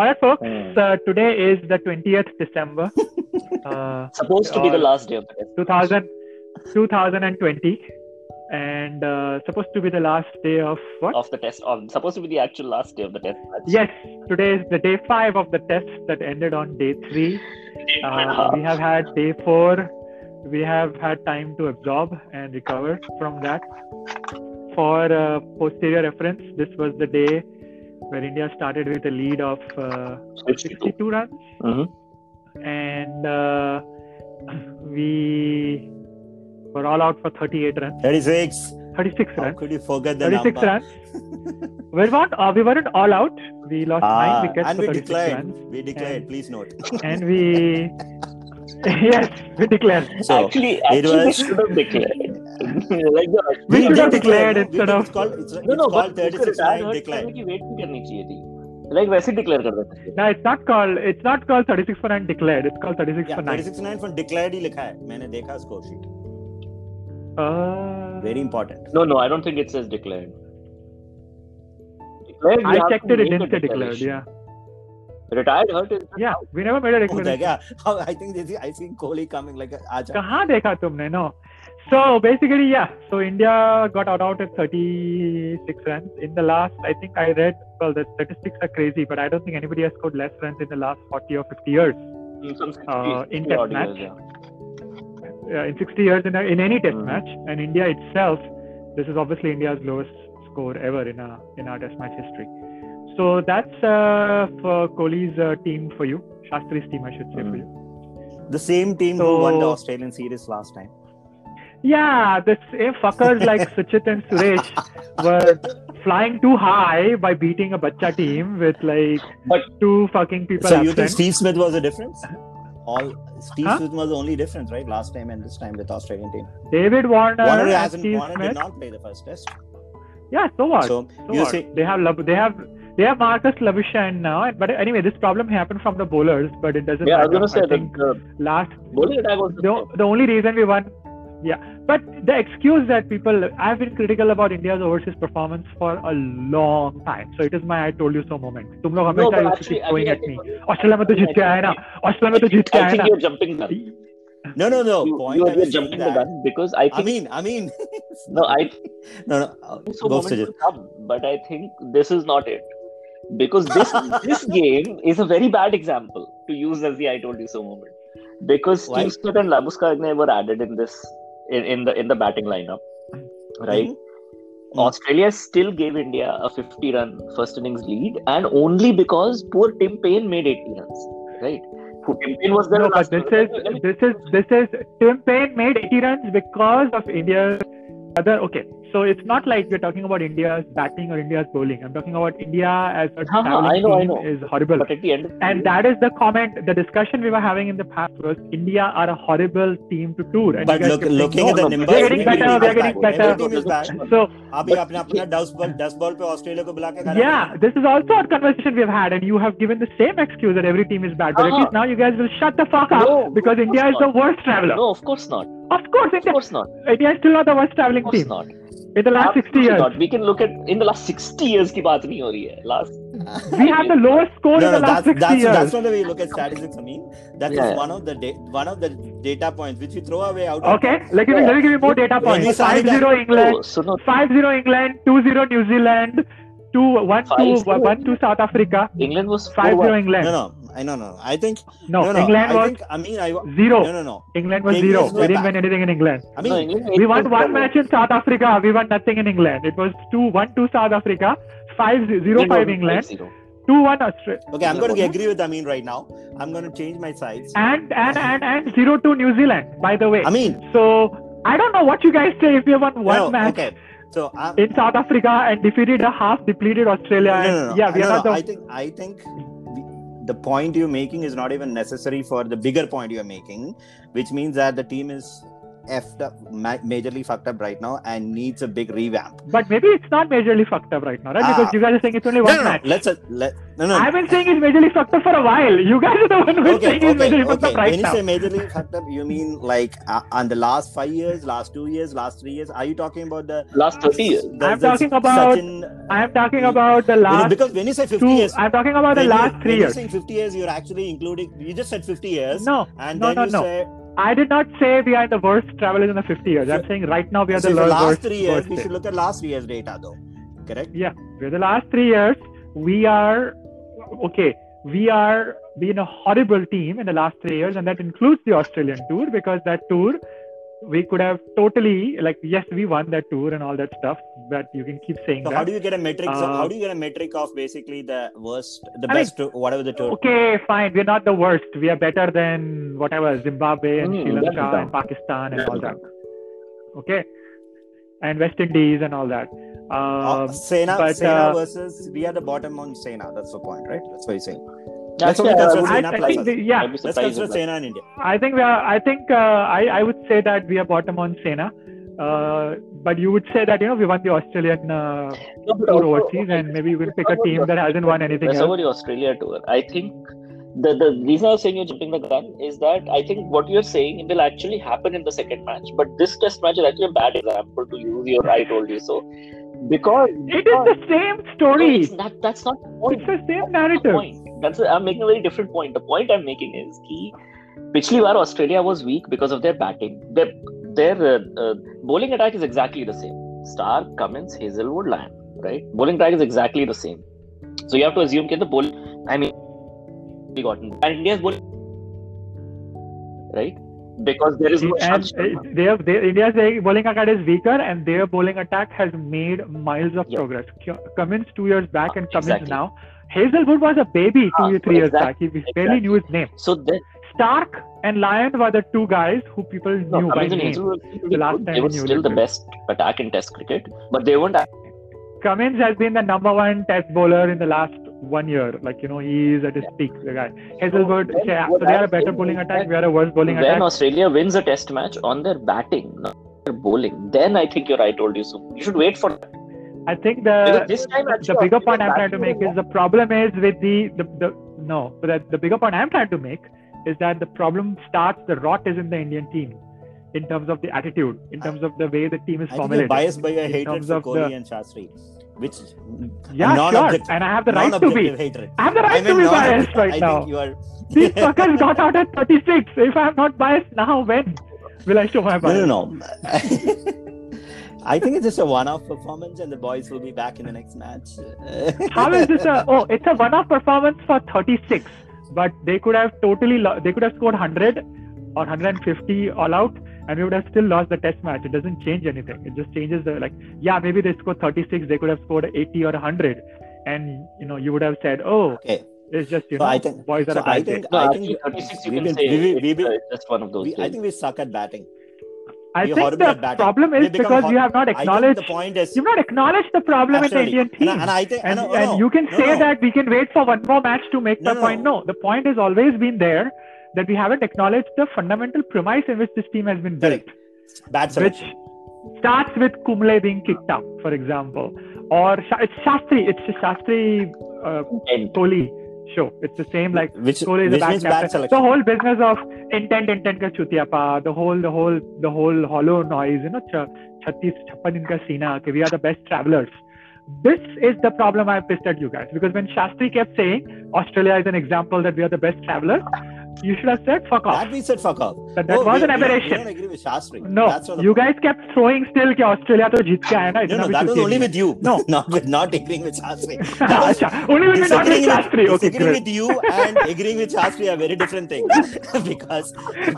All right, folks. Hmm. Uh, today is the 20th December, uh, Supposed to be the uh, last day of the test. 2000, 2020, and uh, supposed to be the last day of what? Of the test, of supposed to be the actual last day of the test. match. Yes, today is the day five of the test that ended on day three. Uh, we have had day four. We have had time to absorb and recover from that. For uh, posterior reference, this was the day where India started with a lead of uh, 62. 62 runs, Mhm. and uh, we were all out for 38 runs, 36. 36 How runs, could you forget the 36 number? runs. We weren't, uh, we weren't all out. We lost Ah, nine wickets and for we declared. runs. We declared. And- please note. and we yes we declared So actually, it actually, they was- should have declared. like the we should have declared instead of called it's, no, no, it's called 36 9 decline की wait भी करनी चाहिए थी like वैसे declare कर देते हैं ना it's not called it's not called 36 for 9 declared it's called 36 for 9 36 9 for declared ही लिखा है मैंने देखा score sheet very important no no I don't think it says declared declared I checked it it didn't say declared yeah retired hurt is yeah we never made a declaration yeah i think this i think kohli coming like aaj kahan dekha tumne no so basically yeah so India got out out at 36 runs in the last I think I read well the statistics are crazy but I don't think anybody has scored less runs in the last 40 or 50 years Uh, in 60 test match. years, yeah. uh, in 60 years in, a, in any test Mhm. match and india itself this is obviously india's lowest score ever in a in our test match history so that's uh, for kohli's uh, team for you shastri's team i should say for Mhm. you the same team who won the Australian series last time yeah the eh, same fuckers like suchit and suresh were flying too high by beating a bacha team with like But- two fucking people so you think. Steve Smith was a difference all Steve Huh? Smith was the only difference right last time and this time with the Australian team david warner, Warner and hasn't Steve Warner Smith. did not play the first test yeah so what so So you what? say they have Lab- they have they have Marcus Labuschagne now, but anyway, this problem happened from the bowlers, but it doesn't Yeah, I was matter. gonna say I think that the last bowling attack was the, the only reason we won, yeah. But the excuse that people I've been critical about India's overseas performance for a long time, so it is my I told you so moment. तुम लोग No, हमेशा but used to actually, keep going I at me. think- Australia में तो जीत के आए ना Australia में तो जीत के I आए think ना you're jumping the gun. no no no You, point you I are was you're saying jumping the that gun because I I think mean I mean no, I no no uh, think so go moment Sujit. will come, but I think this is not it. Because this this game is a very bad example to use as the I told you so moment. Because Why? Steve Smith and Labuskagne were added in this in, in the in the batting lineup. Right? Mhm. Australia still gave India a 50 run first innings lead, and only because poor Tim Paine made 80 runs. Right? Who Tim Paine was there. No, but this Let is this is this is Tim Paine made 80 runs because of India's other. Okay, so it's not like we're talking about India's batting or India's bowling. I'm talking about India as a Huh, huh, traveling I know, I team know. is horrible. But at the end, of the And day- that is the comment, the discussion we were having in the past was India are a horrible team to tour. And But you guys look, kept saying, looking no, at the no, numbers, we're getting every better, team we're is getting bad. better. Every team is bad. So अभी अपने अपना दस ball दस ball पे Australia को बुला के करा yeah, this is also a conversation we've had, and you have given the same excuse that every team is bad. But at Uh-huh. least now you guys will shut the fuck up No, because of India course is the not. worst traveler. no, of course not. Of course, Of India, course not. India is still not the worst Of traveling course team not. In the last 60 years. not. We can look at in the last 60 years की बात नहीं हो रही है. Last We have the lowest score No, in the no, last that's 60 that's years. that's not the way you look at statistics. I mean, that yeah. is one of the da- one of the data points which you throw away out. of Okay, let me, let me give you more data we points. started 5 0 England, Oh, so no, 5 0 England, 2 0 New Zealand, 2 1 2 5-0. 1 2 South Africa, England was 5 0 4-1. England. No, no, I no, no. I think No, no, no. England I was think I mean I 0. no, no, no. England was England 0. were We didn't back. win anything in England. I No, mean, England We won one match in South Africa. We won nothing in England. It was 2 1 2 South Africa, 5 0 England 5 was England, 5-0. 2 1 Australia. okay, I'm going to Yeah. agree with Amin right now. I'm going to change my sides. And, and, and, and 0 2 New Zealand, by the way. I mean, So, I don't know what you guys say if you won one no, match okay. So I'm, in South Africa and defeated a half depleted Australia. no, and no, no. Yeah, we no, are no. the I think I think the, point you're making is not even necessary for the bigger point you're making, which means that the team is effed up, ma- majorly fucked up right now, and needs a big revamp. But maybe it's not majorly fucked up right now, right? Ah. Because you guys are saying it's only one no, no. match. Let's uh, let no, no. I've been saying it's majorly fucked up for a while. You guys are the one who's okay, saying it's okay, majorly fucked up right when you now. say majorly fucked up, you mean like uh, on the last five years, last two years, last three years? Are you talking about the? Last 30 years. the- I'm the talking about- Sachin, I'm talking about the you know, last because when you say 50 two. years, I'm talking about the when you- last three when years. You're saying 50 years, you're actually including. You just said 50 years, No, and no, then no, you no. say I did not say we are the worst travelers in the 50 years. I'm saying right now we are so the for lo- last worst. three years. We should look at last three years data, though. Correct? Yeah, we're the last three years. We are okay. We are been a horrible team in the last three years, and that includes the Australian tour because that tour we could have totally like yes, we won that tour and all that stuff. But you can keep saying So that. how do you get a metric? so Uh, how do you get a metric of basically the worst, the I mean- best, tour, whatever the tour? okay, fine. We're not the worst. We are better than whatever Zimbabwe and Hmm, Sri Lanka and Pakistan and That's all that. Okay, and West Indies and all that. Uh, Um, Sena, but, Sena uh, versus we are the bottom on Sena. That's the point, right? That's what you're saying. Actually, Let's only I consider would- I, Sena I think the, yeah, I'd be Let's surprised consider if that- Sena and India. I think we are. I think uh, I I would say that we are bottom on Sena. Uh, but you would say that you know we won the Australian uh, No, tour overseas, and maybe you can pick a team that hasn't won anything That's else. the Australia tour. I think the, the reason I was saying you're jumping the gun is that I think what you're saying will actually happen in the second match. But this test match is actually a bad example to use your I told you so. Because It is the same No, story. it's that, that's not the point. It's the same That's not the narrative. point. I'm making a very different point. The point I'm making is कि पिछली बार Australia was weak because of their batting. Their uh, uh, bowling attack is exactly the same. Starc, Cummins, Hazlewood, Lyon, right? Bowling attack is exactly the same. So you have to assume that the ball, I mean, we gotten and India's bowling, right? Because there is no. And uh, their, their, India's bowling attack is weaker, and their bowling attack has made miles of progress. Cummins two years back and Cummins now Hazlewood was a baby two, ah, or three years back. He barely knew his name. So then, Starc and Lyon were the two guys who people no, knew by Cummins and name. The last time they were still the best attack in Test cricket, but they weren't Cummins has been the number one test bowler in the last one year. Like, you know, he is at his peak, the guy. Hazlewood, then yeah, so they are a better bowling attack, we are a worse bowling when attack. Australia wins a test match on their batting, not their bowling, then I think you're right, I told you so. You should wait for that. I think the this time the bigger point I'm trying to make is the problem is with the, the, the no, but the, the bigger point I'm trying to make is that the problem starts, the rot is in the Indian team in terms of the attitude, in terms of the way the team is I think you're formulated. biased by your in hatred for of Kohli the- and Shastri, which Yeah, sure. And I have the right to be. hatred. I have the right I to be biased right I now. are. These fuckers got out at 36. If I'm not biased now, when will I show my bias? No, no, no. I think it's just a one-off performance, and the boys will be back in the next match. How is this a? Oh, it's a one-off performance for 36, but they could have totally lo- they could have scored 100 or 150 all out, and we would have still lost the test match. It doesn't change anything. It just changes the like. Yeah, maybe they scored 36. They could have scored 80 or 100, and you know you would have said, oh, Okay. it's just you So know I think- boys are so a bad I think- No, I think 36 you we can say we will- we will- uh, just one of those We, I think we suck at batting. I we're think the at problem is because hor- you have not acknowledged. the point is You've not acknowledged the problem Absolutely. in the Indian And, team. I- and I think and, no, no, and no, you can no, say no. that we can wait for one more match to make No, the no, point. no. No, the point has always been there that we haven't acknowledged the fundamental premise in which this team has been built, Correct. bad which selection. starts with Kumble being kicked out, for example, or Sha- it's Shastri, it's a Shastri uh, And Kohli show. It's the same like which, Kohli is a which bad means bad selection. The whole business of intent, intent ka chutiapa, the whole, the whole, the whole hollow noise, you know, ch- 36, 56 din ka okay, we are the best travelers. This is the problem I pissed at you guys because when Shastri kept saying Australia is an example that we are the best travelers, you should have said fuck off. That we said fuck off. That, that Oh, was we- an we don't- We aberration. don't agree with Shastri. No, That's not the you guys kept throwing still कि Australia तो जीत के आया ना No, इतना no, भी that was चूतिया only नहीं with you. No. not with not agreeing with Shastri. That was- अच्छा, only when we not with disagreeing Shastri. with, Okay, disagreeing great. with you and agreeing with Shastri are very different things. because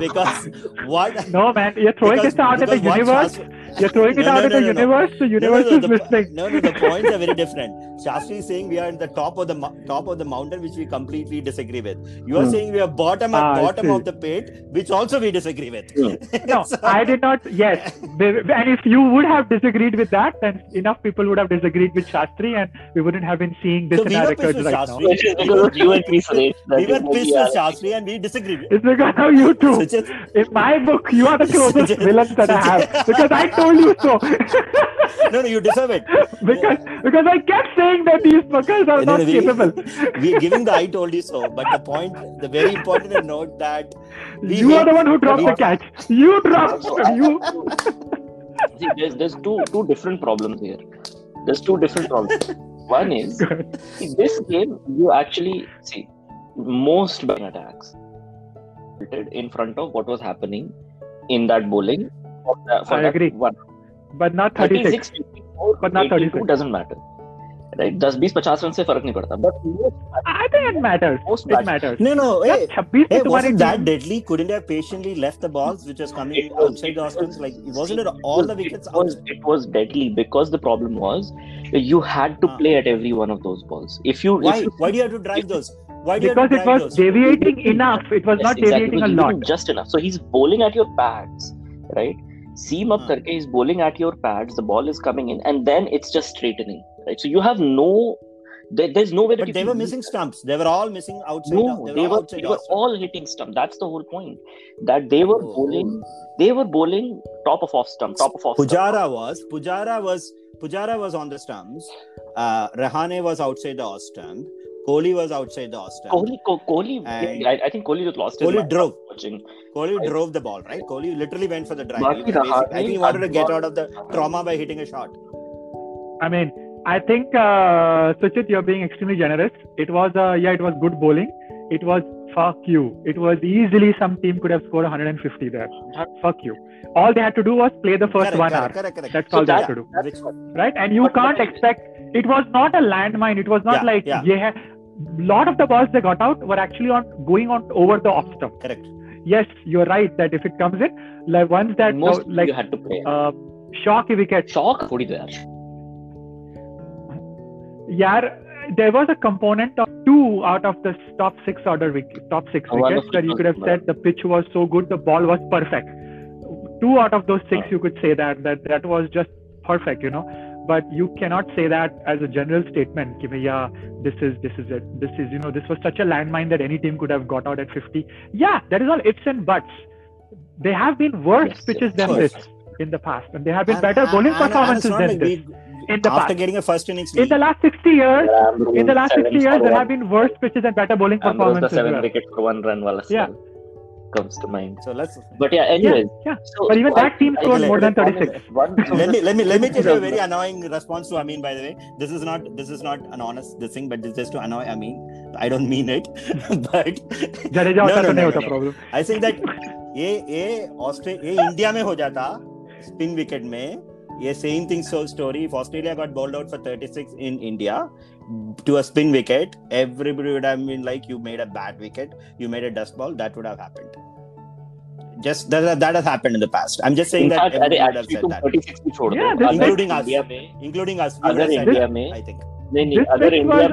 because what No man, you're throwing because, it out in the because what universe. Shastri- You're throwing it No, out no, in the no, no, no. universe. The No, no, universe no, is the, listening. no, no, the points are very different. Shastri is saying we are in the top of the mo- top of the mountain, which we completely disagree with. You are Hmm. saying we are bottom bottom Ah, bottom of the pit, which also we disagree with. No, So- I did not. Yes, and if you would have disagreed with that, then enough people would have disagreed with Shastri, and we wouldn't have been seeing this So in we our were records with right Shastri. now. Which is because you and me, Suresh. we were you pissed with Shastri and we disagreed. It's because of you two. Sujit, In my book, you are the closest Sujit- villains that I have because I told you so. no, no, you deserve it. because because I kept saying that these fuckers are No, not no, we- capable. we giving the I told you so, but the point, the very important to note that You are the one who dropped the catch. You dropped. So, You. See, there's there's two two different problems here. There's two different problems. One is see, this game you actually see most bowling attacks in front of what was happening in that bowling. For that, for I that agree. One. But not 36. 36, But not 32 36. doesn't matter. Right? 10 20 50 run से फर्क नहीं पड़ता. But most, I think it matters. most It matches- matters. No, no, hey, यार 26 hey, से तुम्हारी wasn't that team- deadly? Couldn't have patiently left the balls which was coming It was- outside the it Austrians? was- Like, wasn't it all the wickets It was, it was deadly because the problem was you had to Ah. play at every one of those balls. If you, Why? if you Why do you have to drive those? Why do you because have to it drive was those? deviating enough. It was Yes, not exactly, deviating a because lot. you do Just enough. So he's bowling at your pads, right? Seam up Hmm. karke, he's bowling at your pads. The ball is coming in, and then it's just straightening, right? So you have no, there, there's no way that But you they can were use missing stumps. They were all missing outside. No, they they were, were they were all hitting stump. That's the whole point. That they were Oh. bowling, they were bowling top of off stump, top of off. stump. Pujara was Pujara was Pujara was on the stumps. Uh, Rahane was outside the off stump. Kohli was outside the off stump. Kohli, Kohli, I, I think Kohli just lost his Kohli mind drove. watching. Kohli drove the ball, right? Kohli literally went for the drive. Baki He basically- Rahane I think he wanted to get out of the trauma by hitting a shot. I mean, I think uh, Suchit, you're being extremely generous. It was uh, yeah, it was good bowling. It was fuck you. It was easily some team could have scored 150 there. Fuck you. All they had to do was play the first correct, one correct, hour. Correct, That's so all they had to do. Right? And you can't expect. It was not a landmine. It was not yeah, like yeah. yeah. Lot of the balls they got out were actually on going on over the off stump. Correct. Yes, you're right that if it comes in, like once that most no, like you had to play. Uh, shock if we get shock. Yeah, there was a component of two out of the top six order wick- top six Oh, one wickets of that you could have said the pitch was so good, the ball was perfect. Two out of those six, you could say that that that was just perfect, you know. But you cannot say that as a general statement. Ki, bhaiya, this is this is it. This is you know this was such a landmine that any team could have got out at 50. Yeah, that is all ifs and buts. They have been worse Yes, pitches than of this in the past, and they have been And- better and- bowling and- and performances not than like this. we- in the after past. getting a first innings In lead. the last 60 years, Ambrose in the last seven 60 years, for there one. have been worse pitches and better bowling Ambrose the performances. seven as well. wicket for one run wala Yeah. still comes to mind. So let's But yeah, Yeah, anyways. yeah. So, But even so that team I- scored I- more than one- 36. One, let me let me let me tell you a very Yeah. annoying response to Amin. By the way, this is not this is not an honest this thing, but this is just to annoy Amin. I don't mean it, but Jadeja No, होता no, तो no, नहीं no, होता no. Problem I think that ये ये ऑस्ट्रे ये India में हो जाता स्पिन विकेट में yeah, same thing so story. If Australia got bowled out for 36 in India to a spin wicket, everybody would have been like, "You made a bad wicket. You made a dust ball." That would have happened. Just that, that has happened in the past. I'm just saying in that fact, everybody would have said that. yeah, including us. Including us. Other India, I think. नहीं नहीं अगर India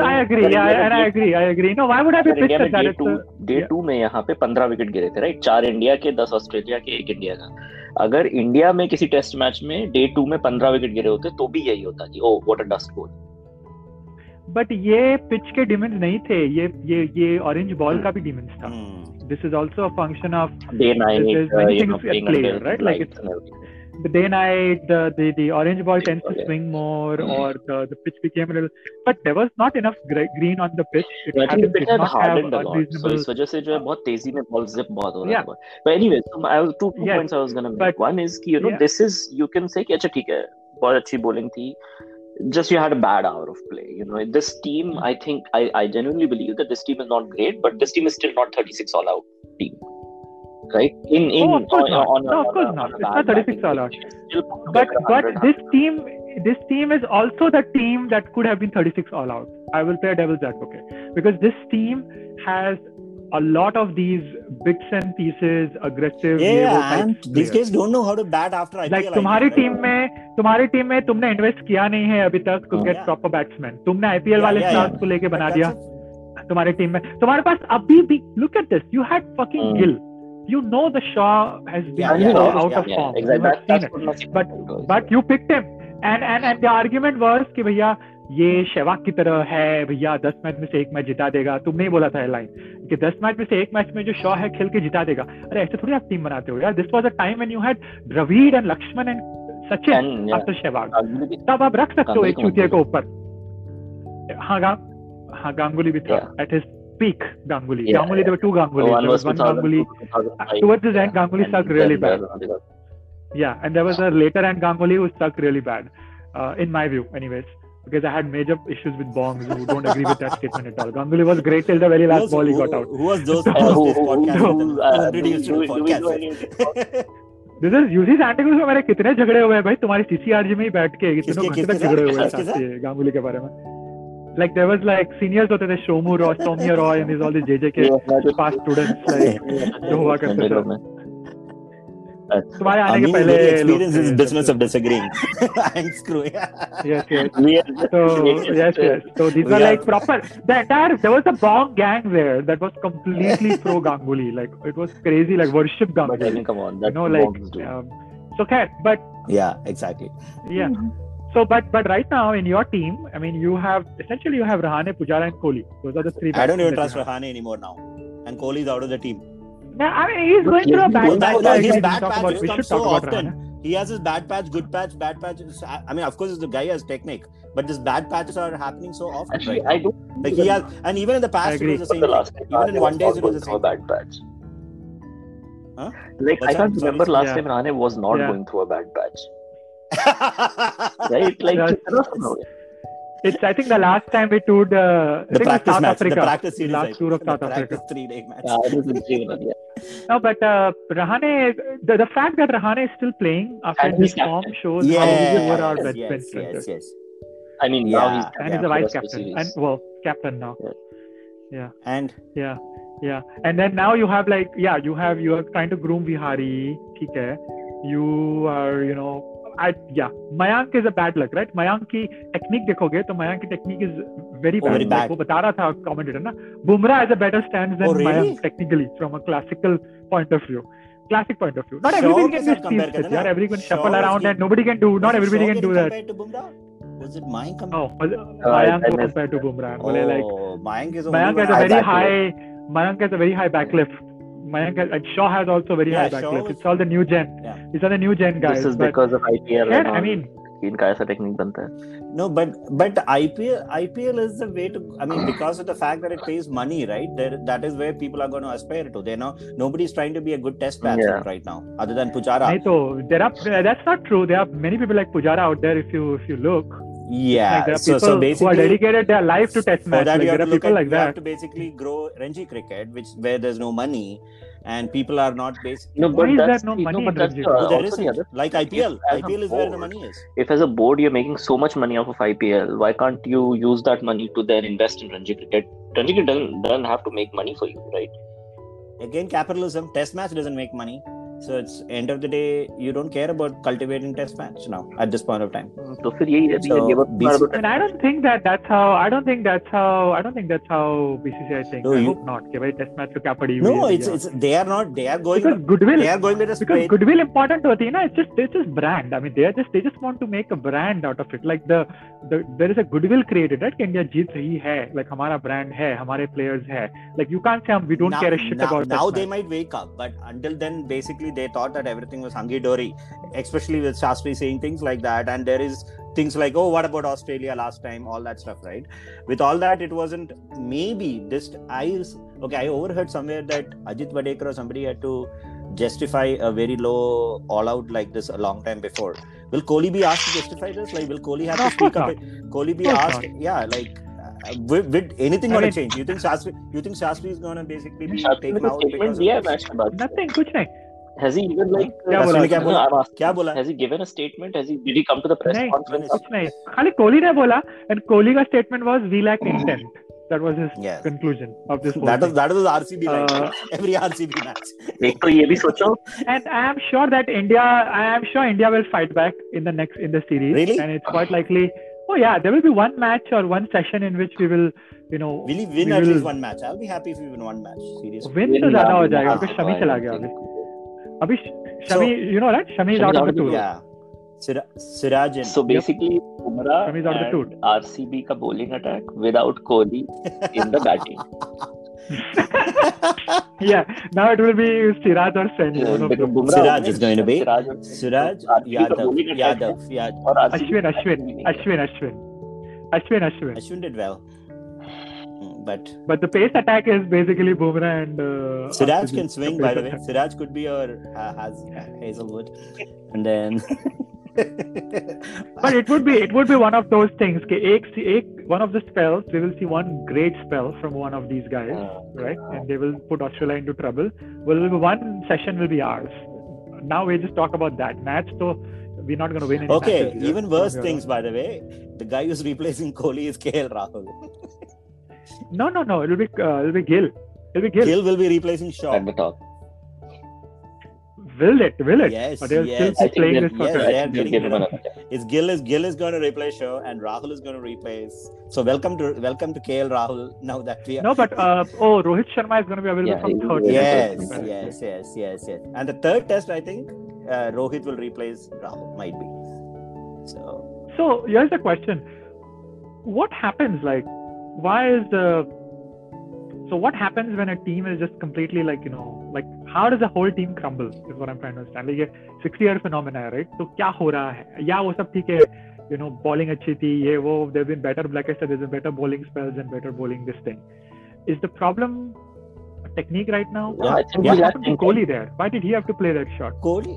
में day. में यहाँ पे wicket गिरे थे right चार इंडिया के दस ऑस्ट्रेलिया के एक इंडिया का अगर इंडिया में किसी टेस्ट मैच में डे टू में पंद्रह विकेट गिरे होते तो भी यही होता कि ओ what a dust ball But ये पिच के डिमेंस नहीं थे ये ये ये ऑरेंज बॉल Hmm. का भी डिमेंस था. This is also a function of day night There's many you know playing play, under right? Like lights and everything the day night the, the the orange ball tends to Okay. swing more Hmm. or the, the pitch became a little but there was not enough gre- green on the pitch it, I had, think the did pitch had not have hardened a lot. So unreasonable इस वजह से जो है बहुत तेजी में ball zip बहुत हो रहा Yeah. था. But anyway, so I was two, two Yes. points I was gonna make. But- One is कि you know Yeah. this is you can say कि अच्छा ठीक है बहुत अच्छी bowling थी. Just you had a bad hour of play. You know this team. I think I I genuinely believe that this team is not great, but this team is still not 36 all out team. Right? In in Oh, of course on, not. on, No, on, of course on, not. on a It's bad not 36 batting all out. pitch, it's still put but together but 100, this team this team is also the team that could have been 36 all out i will play devil's advocate because this team has a lot of these bits and pieces aggressive yeah, ये वो yeah and type these players. guys don't know how to bat after IPL like I तुम्हारी think, team right? में तुम्हारी team में तुमने invest किया नहीं है अभी तक टू हाँ, गेट yeah. प्रॉपर बैट्समैन तुमने आईपीएल Yeah, वाले yeah, स्टार्स yeah. को लेके But बना that's दिया a- तुम्हारे टीम में तुम्हारे पास अभी भी look at this you had fucking Hmm. Gill you know the Shaw has been Yeah, yeah, out yeah, of Yeah, form. exactly. You have seen it. But but you picked him, and and and the argument was कि भैया ये शेवाग की तरह है भैया दस match में से एक मैच जिता देगा। तुमने ही बोला था लाइन कि दस मैच में से एक मैच में जो शॉ है खेल के जिता देगा। अरे ऐसे थोड़ी आप टीम बनाते हो यार। This was a time when you had Dravid and Laxman and Sachin after Sehwag तब आप रख सकते हो एक चूतिया के ऊपर। हाँ गांग हाँ गांगुली भी था at his peak Ganguly Yeah, Ganguly there were two Gangulis one there was was one Ganguly 2005, towards his end Ganguly and sucked then really bad yeah and there was a later end Ganguly who sucked really bad uh, in my view anyways because I had major issues with Bongs who don't agree with that statement at all Ganguly was great till the very last was- ball he who- got out Who was those? Uh, Who who- who- uh, Who did you podcast this is UC Santiago से मेरे कितने झगड़े हुए हैं भाई तुम्हारी सीसीआरजी में ही बैठ के कितने घंटे तक झगड़े? हुए हैं गांगुली के बारे में like there was like seniors होते थे शोमू रॉय सौम्य Roy and these all these JJ के Yeah, मैं तो- past students like जो हुआ करते थे मंडलों में। तुम्हारे आने के Amin पहले very लोग experienced in थे this business सब of disagreeing. I'm screwing. yes yes We are just- So Yes, yes, yes. So these We were are- like proper. The entire there was a Bong gang there that was completely pro Ganguly. Like it was crazy. Like worship But I Ganguly. mean, come on, You that's know, what like Bongs do. um, so khair, but Yeah, exactly. yeah. So but but right now in your team, I mean, you have essentially you have Rahane, Pujara, and Kohli. Those are the three. I don't even trust. Rahane anymore now. And Kohli is out of the team. No, I mean he's going through a bad going patch. through- no, I his bad patch about- we comes should so talk about often. Rahane. He has his bad patch, good patch, bad patch. I mean, of course, the guy has technique, but these bad patches are happening so often. Actually, right I don't Like he has, and even in the past, it was the same. the last thing. Even in one days, it was the through a same. bad patch. Huh? Like What's I can't that? Remember sorry. last Yeah. time Rane was not Yeah. going through a bad patch. right? Like, yeah, it's, I think the last time we toured uh, the practice South match, Africa. The practice series, last tour of the South Africa. Three day match. Yeah, yeah. No, but uh, Rahane, the, the fact that Rahane is still playing after and his form shows yes, how we were our best yes. Yes, yes, yes. I mean, yeah, now he's and he's the vice captain and well, captain now. Yes. Yeah. And yeah, yeah, and then now you have like yeah, you have you are trying to groom Vihari. Okay. You are you know या is a bad luck right Mayank की technique देखोगे तो मयांक की technique is very bad वो बता रहा था commentator ना Bumrah is a better stand than technically from a classical point of view classic point of view not everybody can just compare करते यार everyone shuffle around and nobody can do not everybody can do that was it Mayank come oh Mayank compare to Bumrah बोले like Mayank is a very high Mayank is a very high backlift Mayank has, and Shaw has also very Yeah, high Shaw backlift. was- It's all the new gen. Yeah. These are the new gen guys. This is but because of IPL. yeah, and I all. mean, कि इनका ऐसा technique बनता है No, but but IPL IPL is the way to. I mean, because of the fact that it pays money, right? There, that is where people are going to aspire to. They know nobody's trying to be a good test batsman Yeah. right now, other than Pujara. नहीं तो there are that's not true. There are many people like Pujara out there. If you if you look, yeah. like there are so people who are dedicated their life to test for match. that Like, you have there to are look people at like you have to basically grow Ranji cricket, which where there's no money, and people are not basically. no but is that's no the- money but in that's Ranji? uh, No, there also the isn't. other Like IPL, as IPL is where the money is. if as a board you're making so much money off of IPL, why can't you use that money to then invest in Ranji cricket? Ranji cricket doesn't, doesn't have to make money for you, right? Again, capitalism. Test match doesn't make money. So it's end of the day, you don't care about cultivating test match now at this point of time. तो फिर यही है So, ये बात BC I mean, I don't think that that's how. I don't think that's how. I don't think that's how BCCI thinks. No, I you- hope not. कि भाई test match को क्या पड़ी हुई No, है it's भैया? it's they are not. They are going. because goodwill. They are going with a because straight. goodwill important होती है ना it's just it's just brand i mean they are just they just want to make a brand out of it like the the there is a goodwill created right कि India जीत रही है like हमारा brand है हमारे players है like you can't say हम we don't now, care a shit now, about now test they match. might wake up, but until then, basically they thought that everything was hunky dory, especially with Shastri saying things like that. And there is things like, oh, what about Australia last time? All that stuff, right? With all that, it wasn't maybe just I okay. I overheard somewhere that Ajit Wadekar or somebody had to justify a very low all out like this a long time before. Will Kohli be asked to justify this? Like, will Kohli have no, to speak up? Kohli be no, asked? Not. Yeah, like uh, with, anything gonna change? You think Shastri? You think Shastri is gonna basically be taken out? Because of yeah, nothing. Good nahi has he even like क्या बोला उसने क्या No, बोला? I'm asking, क्या बोला? has he given a statement has he did he come to the press नहीं conference कुछ नहीं खाली कोहली ने बोला and कोहली का statement was we lack intent that was his Yeah. conclusion of this whole That was thing. that was RCB like Uh, every RCB match. एक तो ये भी सोचो and I am sure that India, I am sure India will fight back in the next in the series, Really? and it's quite likely. Oh yeah, there will be one match or one session in which we will, you know, Will he win we at will least one match? I'll be happy if we win one match. Seriously. win तो ज्यादा हो जाएगा क्योंकि शमी चला गया अभी Abhi, Shami, so, you know, right? Shami is out, of the tour. Yeah. Siraj So basically, Umrah and RCB ka bowling attack without Kohli in the batting. yeah, now it will be Siraj or Sen. Siraj is going to be Siraj, Yadav, Yadav, Yadav. Ashwin, Ashwin, Ashwin, Ashwin. Ashwin, Ashwin. Ashwin did well but but the pace attack is basically Bumrah and uh, Siraj can swing. By the way. Siraj could be your uh, has Hazlewood, and then. but it would be it would be one of those things. One of the spells we will see one great spell from one of these guys, oh, right? And they will put Australia into trouble. Well, one session will be ours. Now we just talk about that match. So we're not going to win. okay, matches, even worse things, by the way. The guy who's replacing Kohli is KL Rahul. wrong. No, no, no. It'll be uh, it'll be Gill. It'll be Gill. Gill will be replacing Shaw. at the top. Will it? Will it? Yes, Or they'll yes. still I be think playing they'll- this for yes, good. I they are think they'll getting give him rid of- another chance. It's Gill is Gill is going to replace Shaw, and Rahul is going to replace. So welcome to welcome to KL Rahul. Now that we are. No, but uh, oh, Rohit Sharma is going to be available Yeah, from he- third. Yes, test. yes, yes, yes, yes. And the third test, I think, uh, Rohit will replace Rahul. Might be. So So here's the question: What happens? Like, why is the so what happens when a team is just completely like you know like how does the whole team crumble? Is what I'm trying to understand. Like, ये 60 year phenomena है, right? तो क्या हो रहा है? या वो सब ठीक है. You know, bowling अच्छी थी. ये वो there've been better. Like I said, there's been better bowling spells and better bowling this thing. Is the problem a technique right now? Yeah, I think Yeah. What we happened to have Kohli there? Why did he have to play that shot? Kohli.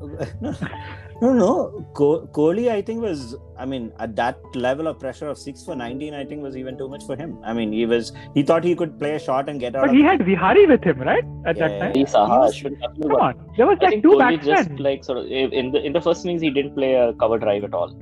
No, no. Co- Kohli, I think was. I mean, at that level of pressure of six for nineteen, I think was even too much for him. I mean, he was. He thought he could play a shot and get out. But of he had Vihari with him, right? At that time. He Saha, He was- Come on, there was I like think two Kohli just batsmen. like sort of eh, in the in the first innings he didn't play a cover drive at all,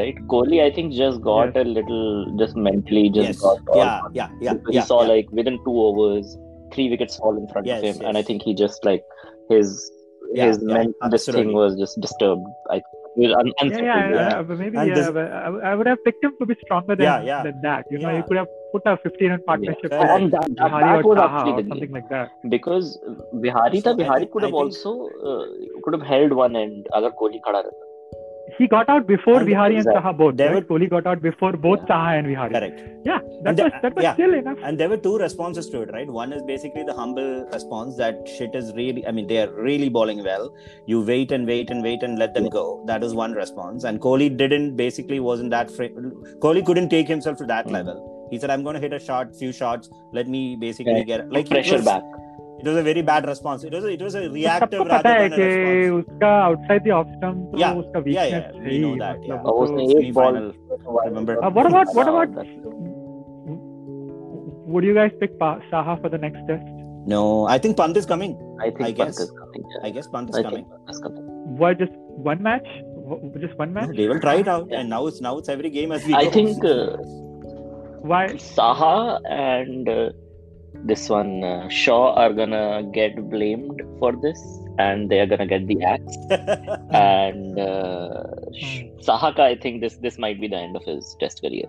right? Kohli I think just got Yes. a little just mentally just yes. got all Yeah, yeah, yeah, because yeah. he saw yeah. like within two overs three wickets fall in front Yes, of him, and. I think he just like his yeah, his yeah, this thing was just disturbed. I un- yeah, yeah, yeah, But maybe yeah, this... but I, would have picked him to be stronger than, yeah, yeah. than that. You know, you could have put a 15 partnership yeah. and that, that, that or something like that. Because Vihari, so, Vihari could have also uh, could have held one end. Agar Kohli khada he got out before And Vihari and exactly. Saha both. There right? Kohli got out before both Yeah. Saha and Vihari. Correct. Yeah, that And was that was yeah. still enough. And there were two responses to it, right? One is basically the humble response that shit is really, I mean, they are really bowling well. You wait and wait and wait and let them go. That is one response. And Kohli didn't basically wasn't that. Fra- Kohli couldn't take himself to that Mm. level. He said, "I'm going to hit a shot, few shots. Let me basically Yeah. get like Pressure was, back it was a very bad response it was a, it was a reactive rather than a response uska outside the off stump yeah. uska weakness yeah, yeah. we know that yeah. so, remember uh, what about what about would you guys pick Saha for the next test no i think pant is coming i think I guess. pant is coming yeah. i guess pant is I coming. Pant why just one match just one match no, they will try it out yeah. and now it's now it's every game as we i go. think uh, why saha and uh, this one uh, Shaw are gonna get blamed for this, and they are gonna get the axe. and uh, Sh- Saha, ka, I think this this might be the end of his Test career.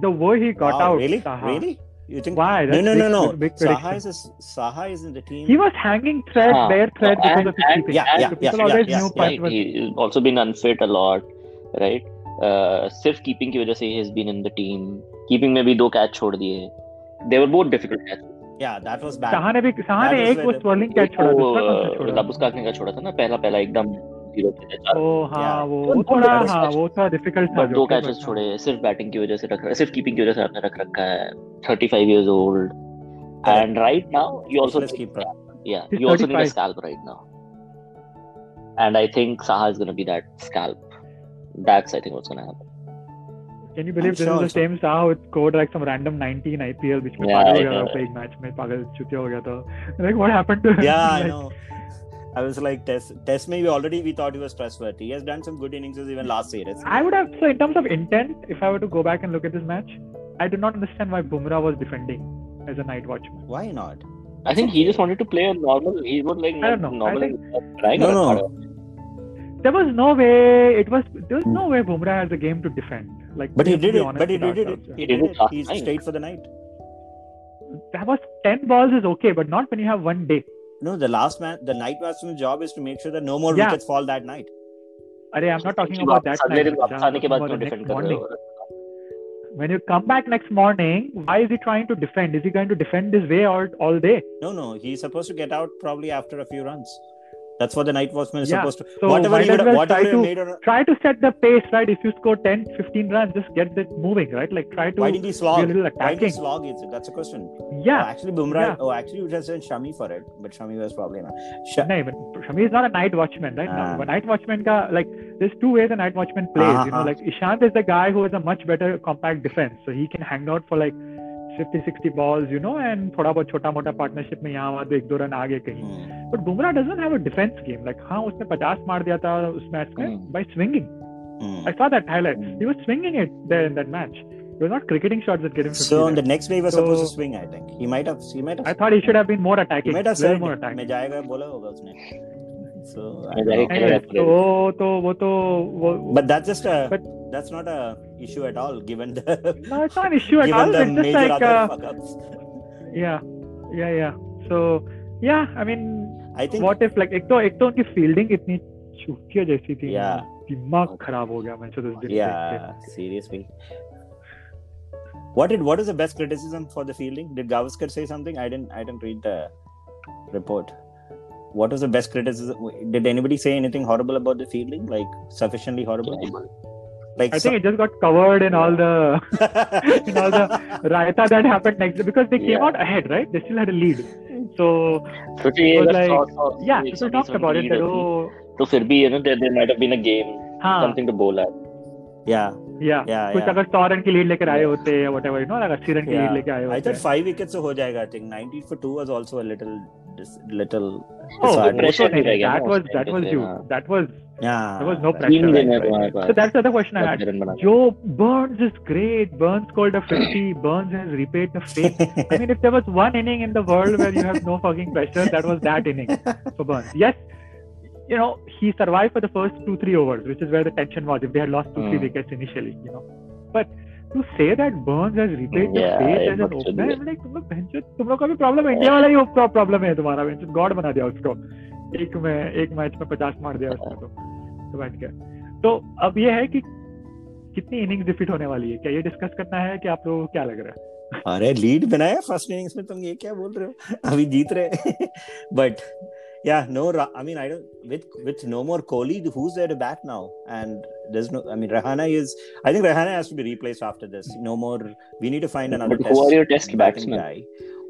The way he got Wow, out. Really? Saha. Really? You think? Why? No, That's no, big, no, no. Big Saha prediction. is a, Saha is in the team. He was hanging thread, Ah, bare thread and- because of his and- keeping. Yeah, yeah, So yeah, people yeah, always yeah, knew yeah. Pant Right? was He's also been unfit a lot, right? Uh, सिर्फ keeping की वजह से he has been in the team. Keeping में भी दो catch छोड़ दिए. They were both difficult catches. Yeah, that was bad. Saha ने भी साहा ने एक वो swirling catch छोड़ा दूसरा कौन सा छोड़ा लाबुस्काकने का छोड़ा था ना पहला पहला एकदम ज़ीरो पे था ओ हाँ. वो थोड़ा हाँ वो थोड़ा डिफ़िकल्ट था दो कैचेस छोड़े सिर्फ़ बैटिंग की वजह से रख सिर्फ़ कीपिंग की वजह से आपने रख रखा है 35 years old and right now you also Let's keep yeah He's you also need a scalp right now and I think Saha is going to be that scalp that's I think what's going to happen Can you believe I'm this sure is the also. same Saha who scored like some random 90 in IPL बीच में Yeah, पागल हो I गया know. था एक match में पागल चुतिया हो गया था like what happened to him Yeah, I Like, know. I was like, Test, Test maybe already we thought he was trustworthy. He has done some good innings even last year. It's- I would have so in terms of intent if I were to go back and look at this match I do not understand why Bumrah was defending as a night watchman Why not? I think he just wanted to play a normal he was like I don't know. I normal think- trying No, to no. run hard. there was no way it was there was no way Bumrah has a game to defend. Like, But he we have to did be it. honest But he with did it. ourselves, He yeah. did did it it. last He's night. stayed for the night. That was ten balls is okay, but not when you have one day. No, the last man, the night batsman's job is to make sure that no more Yeah. wickets fall that night. Arey, I'm not talking कि about that वापस अगले night. दिन वापस I'm आने के talking बाद about क्यों the defend next कर रहे morning. हो When you come back next morning, why is he trying to defend? Is he going to defend his way all, all day? No, no, he's supposed to get out probably after a few runs. That's what the night watchman is Yeah. supposed to. So whatever might he as would have, well whatever try to- made on. Try to set the pace, right? If you score 10, 15 runs, just get that moving, right? Like try to Why didn't he be a slog? little Why didn't he slog? Is That's a question. Yeah. Oh, actually, Bumrah. Yeah. Oh, actually, you just sent Shami for it, but Shami was probably not. Sh- No, but Shami is not a night watchman, right? Ah. Now, a night watchman, ka, like, there's two ways a night watchman plays. You know, Uh-huh. like Ishant is the guy who has a much better compact defense, so he can hang out for like fifty sixty balls you know and थोड़ा बहुत छोटा मोटा partnership में यहाँ वहाँ तो एक दो रन आगे कहीं but Bumrah doesn't have defence game like हाँ उसने पचास मार दिया था उस मैच में by swinging I saw that highlight he was swinging it there in that match He was not cricketing shots that get him. So on the next day he was so, supposed to swing. I think he might have. He might have. I thought he should have been more attacking. He might have said more attacking. मैं जाएगा बोला होगा उसने. So I very clear. तो तो वो तो वो. But that's just a. But that's not a issue at all, given the no, it's not an issue at given all. the It's just major like other uh, fuck ups. yeah, yeah, yeah. So yeah, I mean, I think. what if like एक तो एक तो उनकी fielding इतनी चूतिया जैसी थी Yeah. दिमाग खराब हो गया मैं तो उस दिन देख के। Yeah, seriously. What did what is the best criticism for the fielding? Did Gavaskar say something? I didn't I didn't read the report. What was the best criticism? Did anybody say anything horrible about the fielding? Like sufficiently horrible? Like I think it just got covered in all the in all the raita that happened next because they came Yeah. out ahead, right? They still had a lead. So सोचिए It was अगर like- 100 100 yeah, 100 people talked about it. lead That, होती, oh, तो फिर भी you know there, there might have been a game हाँ, something to bowl at yeah, yeah, yeah, कुछ yeah. अगर सौ रन की लीड लेकर आए होते या whatever, you know, like अस्सी रन की Yeah. लीड लेके आए I होते thought five wickets से हो जाएगा. I think 90 for two was also a little, dis- little oh, that, was, that was you. that was yeah. there was no pressure right, right. so that's the other question i had. joe burns is great. Burns called a 50 burns has repaid the faith i mean if there was one inning in the world where you have no fucking pressure that was that inning for burns. Yes you know he survived for the first two three overs which is where the tension was if they had lost two mm. three wickets initially you know. But to say that Burns has the Yeah, faith it as an opener, I'm like, तुम लोग बहनचोद, तुम लोग का भी problem India वाला ही problem है तुम्हारा बहनचोद God बना दिया उसको एक में एक मैच में पचास मार दिया उसने तो तो बैठ गया तो अब ये है कि कितनी इनिंग्स डिफीट होने वाली है क्या ये डिस्कस करना है कि आप लोगों को क्या लग रहा है अरे लीड बनाया फ़र्स्ट इनिंग्स में तुम ये क्या बोल रहे हो अभी जीत रहे but yeah, no, I mean, I don't with with no more Kohli, who's there to bat now? And there's no, I mean, Rahane is. I think Rahane has to be replaced after this. No more. We need to find another. But test, who are your test batsmen? Guy.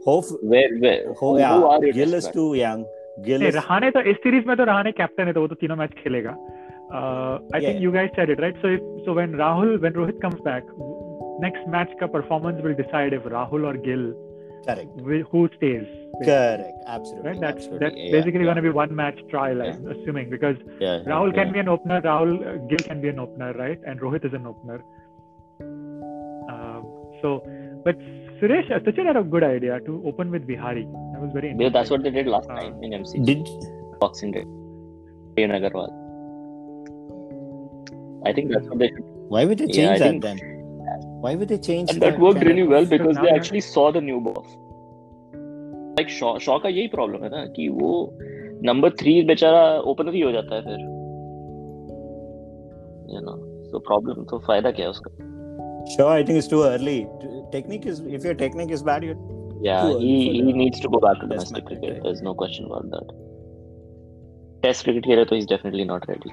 Hope where where ho, who yeah, are your Gill is too young. Gill hey, is, Rahane तो इस series में तो Rahane captain है तो वो तो तीनों match खेलेगा I think you guys said it right so if so when Rahul when Rohit comes back next match का performance will decide if Rahul और Gill correct. Who stays correct. Absolutely. Right that's absolutely. that's Yeah, basically yeah, going to be one match trial I'm assuming because yeah, yeah, Rahul can yeah. be an opener Rahul uh, Gill can be an opener right? And Rohit is an opener. Um, so but Suresh uh, Sachin had a good idea to open with Vihari. That was very Yeah, that's what they did last Uh, time in MC did Boxing Day. Ian Agarwal. I think that's what they should. why would they change I that think- then why would they change And that the worked kind really of- well Because because now they they're- actually saw the new boss. Like Shaw Shaw का यही problem है ना कि वो number three बेचारा opener ही हो जाता है फिर यू नो तो प्रॉब्लम तो फायदा क्या है उसका Sure, I think it's too early. Technique is if your technique is bad, you Yeah, Too early he for he the needs to go back to test domestic match, cricket. right? There's no question about that. Test cricket खेले तो he's definitely not ready.